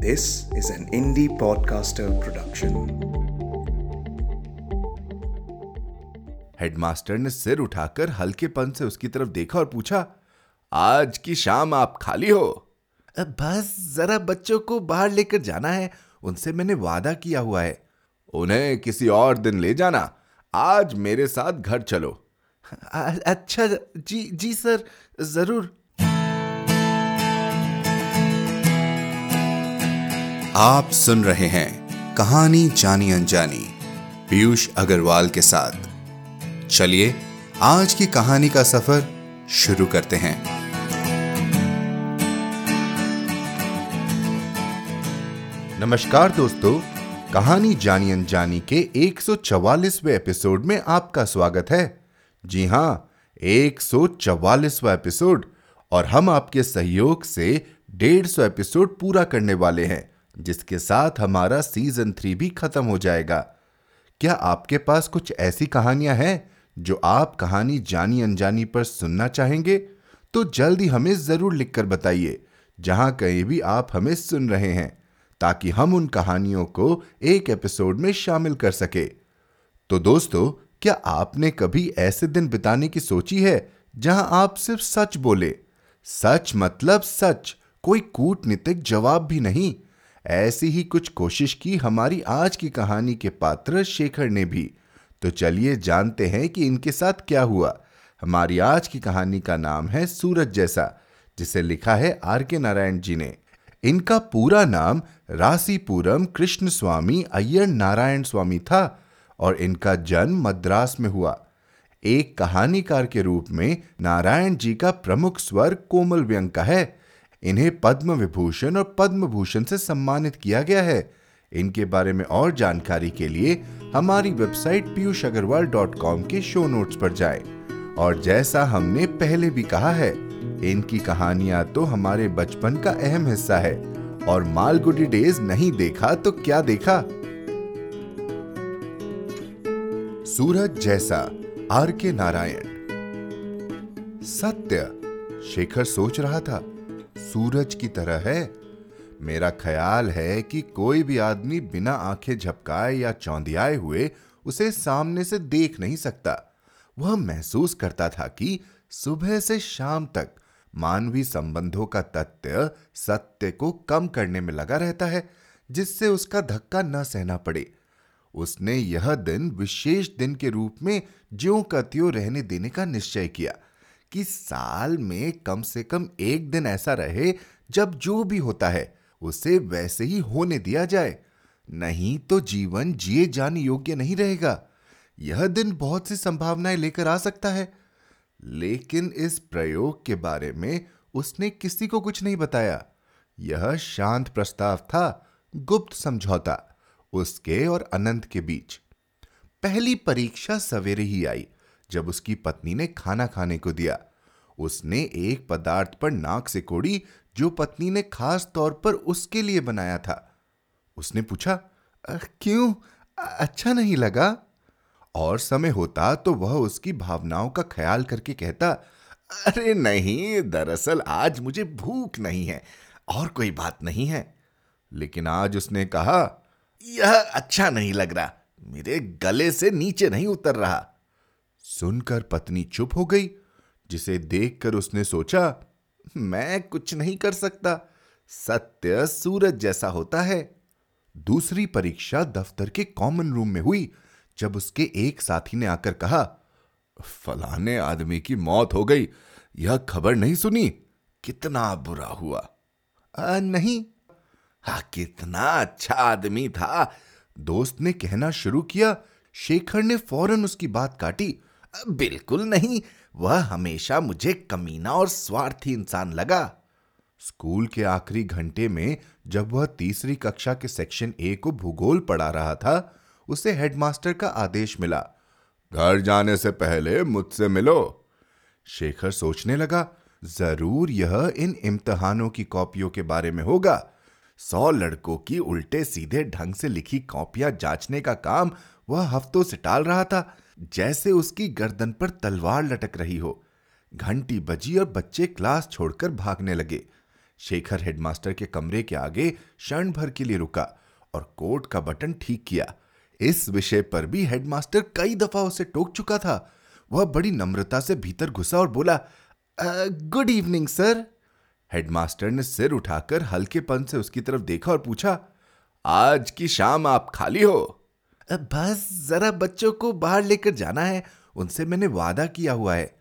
This is an indie podcaster production. Headmaster ने सिर उठाकर हल्केपन से उसकी तरफ़ देखा और पूछा आज की शाम आप खाली हो? बस जरा बच्चों को बाहर लेकर जाना है। उनसे मैंने वादा किया हुआ है। उन्हें किसी और दिन ले जाना। आज मेरे साथ घर चलो। अच्छा जी जी सर ज़रूर। आप सुन रहे हैं कहानी जानी अनजानी, पीयूष अग्रवाल के साथ। चलिए, आज की कहानी का सफ़र शुरू करते हैं। नमस्कार दोस्तों, कहानी जानी अनजानी के 144वें एपिसोड में आपका स्वागत है। जी हाँ 144वां एपिसोड और हम आपके सहयोग से 150 एपिसोड पूरा करने वाले हैं। जिसके साथ हमारा सीज़न थ्री भी खत्म हो जाएगा। क्या आपके पास कुछ ऐसी कहानियाँ हैं जो आप कहानी जानी अनजानी पर सुनना चाहेंगे? तो जल्दी हमें ज़रूर लिखकर बताइए, जहाँ कहीं भी आप हमें सुन रहे हैं, ताकि हम उन कहानियों को एक एपिसोड में शामिल कर सके। तो दोस्तों, क्या आपने कभी ऐसे दिन बिताने की सोची है, जहाँ आप सिर्फ़ सच बोले? सच मतलब सच, कोई कूटनीतिक जवाब भी नहीं। ऐसी ही कुछ कोशिश की हमारी आज की कहानी के पात्र शेखर ने भी। तो चलिए जानते हैं कि इनके साथ क्या हुआ। हमारी आज की कहानी का नाम है सूरज जैसा, जिसे लिखा है आर के नारायण जी ने। इनका पूरा नाम रासीपुरम कृष्ण स्वामी अय्यर नारायण स्वामी था और इनका जन्म मद्रास में हुआ। एक कहानीकार के रूप में नारायण जी का प्रमुख स्वर कोमल व्यंग का है। इन्हें पद्म विभूषण और पद्म भूषण से सम्मानित किया गया है। इनके बारे में और जानकारी के लिए हमारी website Piyush Agarwal dot com के शो नोट्स पर जाएँ। और जैसा हमने पहले भी कहा है, इनकी कहानियाँ तो हमारे बचपन का अहम हिस्सा है, और मालगुडी डेज़ नहीं देखा तो क्या देखा? सूरज जैसा, आर के नारायण। सत्य, शेखर सोच रहा था। सूरज की तरह है। मेरा ख्याल है कि कोई भी आदमी बिना आँखें झपकाए या चौंधियाए हुए उसे सामने से देख नहीं सकता। वह महसूस करता था कि सुबह से शाम तक मानवीय संबंधों का तथ्य सत्य को कम करने में लगा रहता है, जिससे उसका धक्का न सहना पड़े। उसने यह दिन विशेष दिन के रूप में ज्यो का त्यों रहने देने का निश्चय किया। कि साल में कम से कम एक दिन ऐसा रहे जब जो भी होता है, उसे वैसे ही होने दिया जाए। नहीं तो जीवन जिए जाने योग्य नहीं रहेगा। यह दिन बहुत सी संभावनाएँ लेकर आ सकता है। लेकिन इस प्रयोग के बारे में उसने किसी को कुछ नहीं बताया। यह शांत प्रस्ताव था, गुप्त समझौता, उसके और अनंत के बीच। पहली परीक्षा सवेरे ही आई। जब उसकी पत्नी ने खाना खाने को दिया। उसने एक पदार्थ पर नाक से कोड़ी, जो पत्नी ने खास तौर पर उसके लिए बनाया था। उसने पूछा क्यों? अच्छा नहीं लगा? और समय होता तो वह उसकी भावनाओं का ख्याल करके कहता, अरे नहीं, दरअसल आज मुझे भूख नहीं है, और कोई बात नहीं है। लेकिन आज उसने कहा, यह अच्छा नहीं लग रहा, मेरे गले से नीचे नहीं उतर रहा। सुनकर पत्नी चुप हो गई जिसे देखकर उसने सोचा मैं कुछ नहीं कर सकता। सत्य सूरज जैसा होता है। दूसरी परीक्षा दफ्तर के कॉमन रूम में हुई जब उसके एक साथी ने आकर कहा फलाने आदमी की मौत हो गई। यह खबर नहीं सुनी? कितना बुरा हुआ? आ, नहीं। हा कितना अच्छा आदमी था। दोस्त ने कहना शुरू किया शेखर ने फ़ौरन उसकी बात काटी बिल्कुल नहीं। वह हमेशा मुझे कमीना और स्वार्थी इंसान लगा। स्कूल के आखिरी घंटे में जब वह तीसरी कक्षा के सेक्शन ए को भूगोल पढ़ा रहा था, उसे हेडमास्टर का आदेश मिला, घर जाने से पहले मुझसे मिलो। शेखर सोचने लगा, ज़रूर यह इन इम्तहानों की कॉपियों के बारे में होगा। सौ लड़कों की उल्टे सीधे ढंग से लिखी कॉपियाँ जांचने का काम वह हफ्तों से टाल रहा था, जैसे उसकी गर्दन पर तलवार लटक रही हो। घंटी बजी और बच्चे क्लास छोड़कर भागने लगे। शेखर हेडमास्टर के कमरे के आगे क्षण भर के लिए रुका और कोट का बटन ठीक किया। इस विषय पर भी हेडमास्टर कई दफ़ा उसे टोक चुका था। वह बड़ी नम्रता से भीतर घुसा और बोला गुड इवनिंग, सर। हेडमास्टर ने सिर उठाकर हल्केपन से उसकी तरफ़ देखा और पूछा, आज की शाम आप खाली हो? बस, जरा बच्चों को बाहर लेकर जाना है, उनसे मैंने वादा किया हुआ है।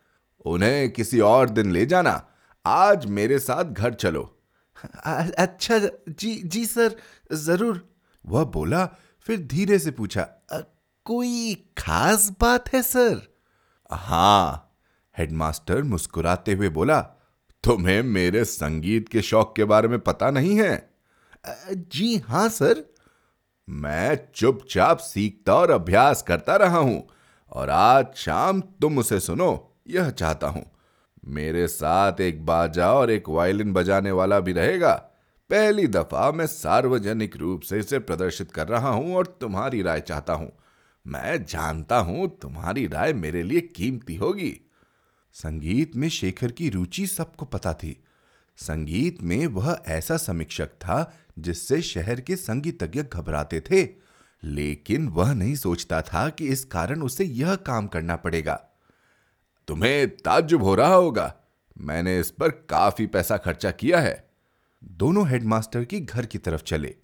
उन्हें किसी और दिन ले जाना, आज मेरे साथ घर चलो। अच्छा जी जी सर, ज़रूर। वह बोला, फिर धीरे से पूछा कोई खास बात है, सर? हाँ हेडमास्टर मुस्कुराते हुए बोला तुम्हें मेरे संगीत के शौक के बारे में पता नहीं है? जी हाँ, सर। मैं चुपचाप सीखता और अभ्यास करता रहा हूँ, और आज शाम तुम उसे सुनो, यह चाहता हूँ। मेरे साथ एक बाजा और एक वायलिन बजाने वाला भी रहेगा। पहली दफ़ा मैं सार्वजनिक रूप से इसे प्रदर्शित कर रहा हूँ और तुम्हारी राय चाहता हूँ। मैं जानता हूँ तुम्हारी राय मेरे लिए कीमती होगी। संगीत में शेखर की रुचि सबको पता थी। संगीत में वह ऐसा समीक्षक था जिससे शहर के संगीतज्ञ घबराते थे। लेकिन वह नहीं सोचता था कि इस कारण उसे यह काम करना पड़ेगा। तुम्हें ताज्जुब हो रहा होगा। मैंने इस पर काफ़ी पैसा खर्चा किया है। दोनों हेडमास्टर की घर की तरफ़ चले।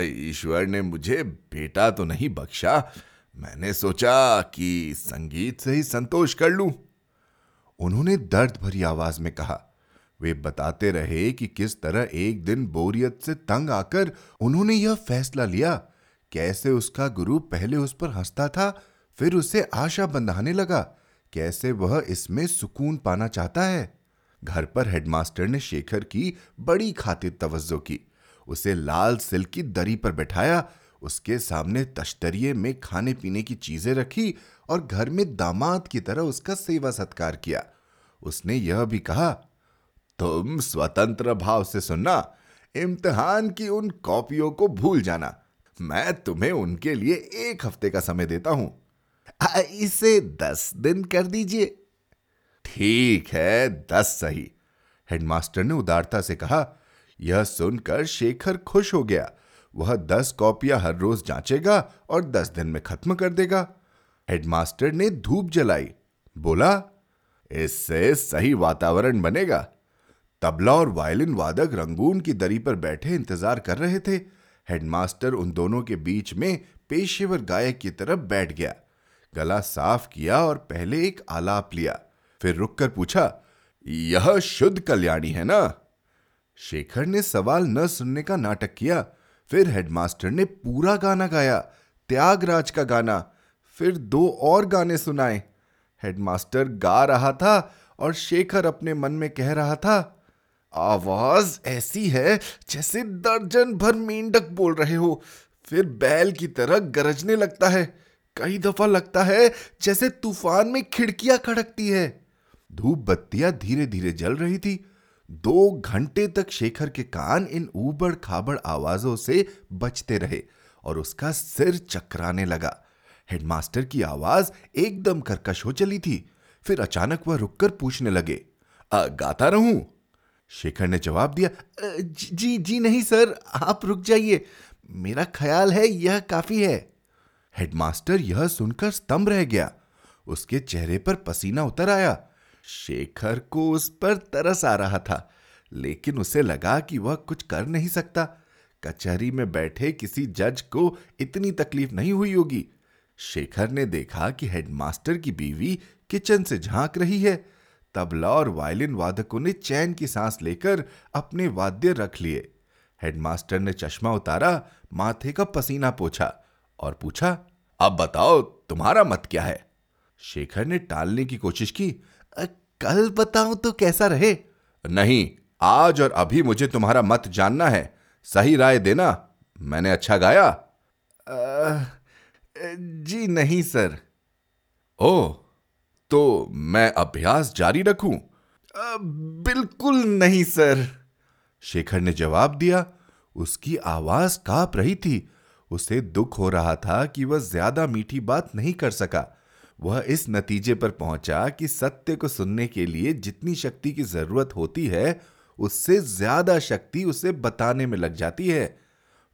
ईश्वर ने मुझे बेटा तो नहीं बख्शा। मैंने सोचा कि संगीत से ही संतोष कर लूँ। उन्होंने दर्द भरी आवाज़ में कहा। वे बताते रहे कि किस तरह एक दिन बोरियत से तंग आकर उन्होंने यह फैसला लिया। कैसे उसका गुरु पहले उस पर हंसता था, फिर उसे आशा बंधाने लगा। कैसे वह इसमें सुकून पाना चाहता है? घर पर हेडमास्टर ने शेखर की बड़ी खातिर तवज्जो की। उसे लाल सिल्क की दरी पर बैठाया उसके सामने तश्तरिये में खाने पीने की चीज़ें रखी और घर में दामाद की तरह उसका सेवा सत्कार किया। उसने यह भी कहा, तुम स्वतंत्र भाव से सुनना, इम्तिहान की उन कॉपियों को भूल जाना। मैं तुम्हें उनके लिए एक हफ़्ते का समय देता हूँ। इसे दस दिन कर दीजिए। ठीक है, दस सही। हेडमास्टर ने उदारता से कहा। यह सुनकर शेखर खुश हो गया। वह दस कॉपियाँ हर रोज जांचेगा और दस दिन में खत्म कर देगा। हेडमास्टर ने धूप जलाई। बोला, इससे सही वातावरण बनेगा। तबला और वायलिन वादक रंगून की दरी पर बैठे इंतज़ार कर रहे थे। हेडमास्टर उन दोनों के बीच में पेशेवर गायक की तरफ़ बैठ गया। गला साफ़ किया और पहले एक आलाप लिया। फिर रुककर पूछा, यह शुद्ध कल्याणी है ना? शेखर ने सवाल न सुनने का नाटक किया। फिर हेडमास्टर ने पूरा गाना गाया, त्यागराज का गाना, फिर दो और गाने सुनाए। हेडमास्टर गा रहा था और शेखर अपने मन में कह रहा था, आवाज़ ऐसी है जैसे दर्जन भर मेंढक बोल रहे हो। फिर बैल की तरह गरजने लगता है, कई दफ़ा लगता है जैसे तूफ़ान में खिड़कियाँ खड़कती है। धूप बत्तियाँ धीरे धीरे जल रही थी। दो घंटे तक शेखर के कान इन ऊबड़ खाबड़ आवाजों से बचते रहे और उसका सिर चकराने लगा। हेडमास्टर की आवाज़ एकदम कर्कश हो चली थी। फिर अचानक वह रुककर पूछने लगे आ, गाता रहूँ? शेखर ने जवाब दिया जी जी नहीं सर आप रुक जाइए। मेरा ख्याल है यह काफ़ी है। हेडमास्टर यह सुनकर स्तंभ रह गया। उसके चेहरे पर पसीना उतर आया। शेखर को उस पर तरस आ रहा था, लेकिन उसे लगा कि वह कुछ कर नहीं सकता। कचहरी में बैठे किसी जज को इतनी तकलीफ़ नहीं हुई होगी। शेखर ने देखा कि हेडमास्टर की बीवी किचन से झाँक रही है। तबला और वायलिन वादकों ने चैन की सांस लेकर अपने वाद्य रख लिए। हेडमास्टर ने चश्मा उतारा, माथे का पसीना पोछा और पूछा, अब बताओ, तुम्हारा मत क्या है? शेखर ने टालने की कोशिश की कल बताऊँ तो कैसा रहे? नहीं आज और अभी मुझे तुम्हारा मत जानना है। सही राय देना। मैंने अच्छा गाया? आ, जी नहीं सर। ओ तो मैं अभ्यास जारी रखूँ? आ, बिल्कुल नहीं सर। शेखर ने जवाब दिया। उसकी आवाज़ काँप रही थी। उसे दुख हो रहा था कि वह ज़्यादा मीठी बात नहीं कर सका। वह इस नतीजे पर पहुँचा कि सत्य को सुनने के लिए जितनी शक्ति की ज़रूरत होती है, उससे ज़्यादा शक्ति उसे बताने में लग जाती है।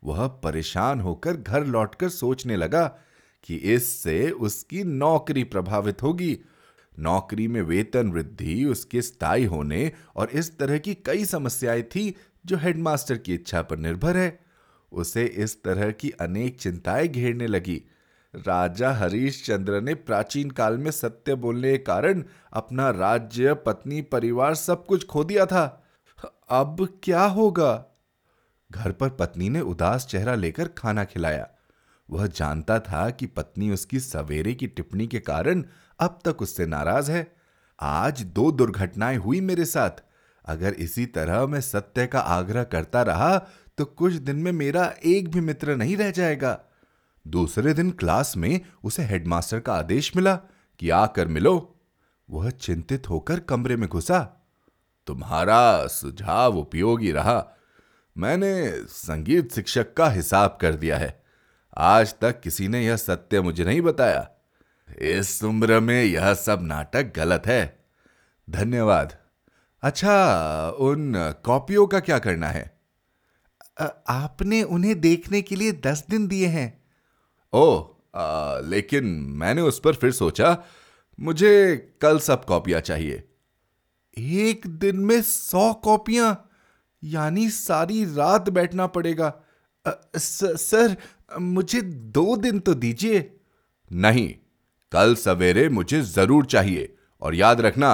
वह परेशान होकर घर लौटकर सोचने लगा कि इससे उसकी नौकरी प्रभावित होगी। नौकरी में वेतन वृद्धि, उसके स्थायी होने और इस तरह की कई समस्याएँ थी जो हेडमास्टर की इच्छा पर निर्भर है। उसे इस तरह की अनेक चिंताएँ घेरने लगी। राजा हरीश चंद्र ने प्राचीन काल में सत्य बोलने के कारण अपना राज्य, पत्नी, परिवार सब कुछ खो दिया था। अब क्या होगा? घर पर पत्नी ने उदास चेहरा लेकर खाना खिलाया। वह जानता था कि पत्नी उसकी सवेरे की टिप्पणी के कारण अब तक उससे नाराज़ है। आज दो दुर्घटनाएँ हुई मेरे साथ। अगर इसी तरह मैं सत्य का आग्रह करता रहा तो कुछ दिन में मेरा एक भी मित्र नहीं रह जाएगा। दूसरे दिन क्लास में उसे हेडमास्टर का आदेश मिला कि आकर मिलो। वह चिंतित होकर कमरे में घुसा। तुम्हारा सुझाव उपयोगी रहा। मैंने संगीत शिक्षक का हिसाब कर दिया है। आज तक किसी ने यह सत्य मुझे नहीं बताया। इस उम्र में यह सब नाटक गलत है। धन्यवाद। अच्छा उन कॉपियों का क्या करना है? आपने उन्हें देखने के लिए दस दिन दिए हैं। ओ लेकिन मैंने उस पर फिर सोचा मुझे कल सब कॉपियाँ चाहिए। एक दिन में सौ कॉपियाँ यानी सारी रात बैठना पड़ेगा। आ, स, सर मुझे दो दिन तो दीजिए। नहीं कल सवेरे मुझे ज़रूर चाहिए और याद रखना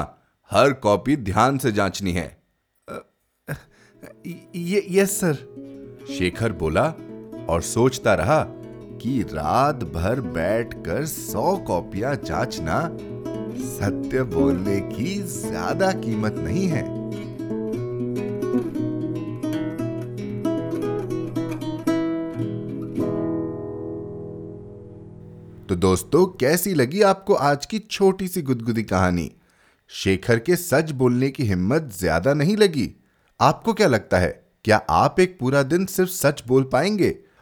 हर कॉपी ध्यान से जांचनी है। ये यस सर। शेखर बोला और सोचता रहा कि रात भर बैठकर सौ कॉपियाँ जांचना सत्य बोलने की ज़्यादा कीमत नहीं है। तो दोस्तों, कैसी लगी आपको आज की छोटी सी गुदगुदी कहानी? शेखर के सच बोलने की हिम्मत ज़्यादा नहीं लगी। आपको क्या लगता है, क्या आप एक पूरा दिन सिर्फ़ सच बोल पाएँगे?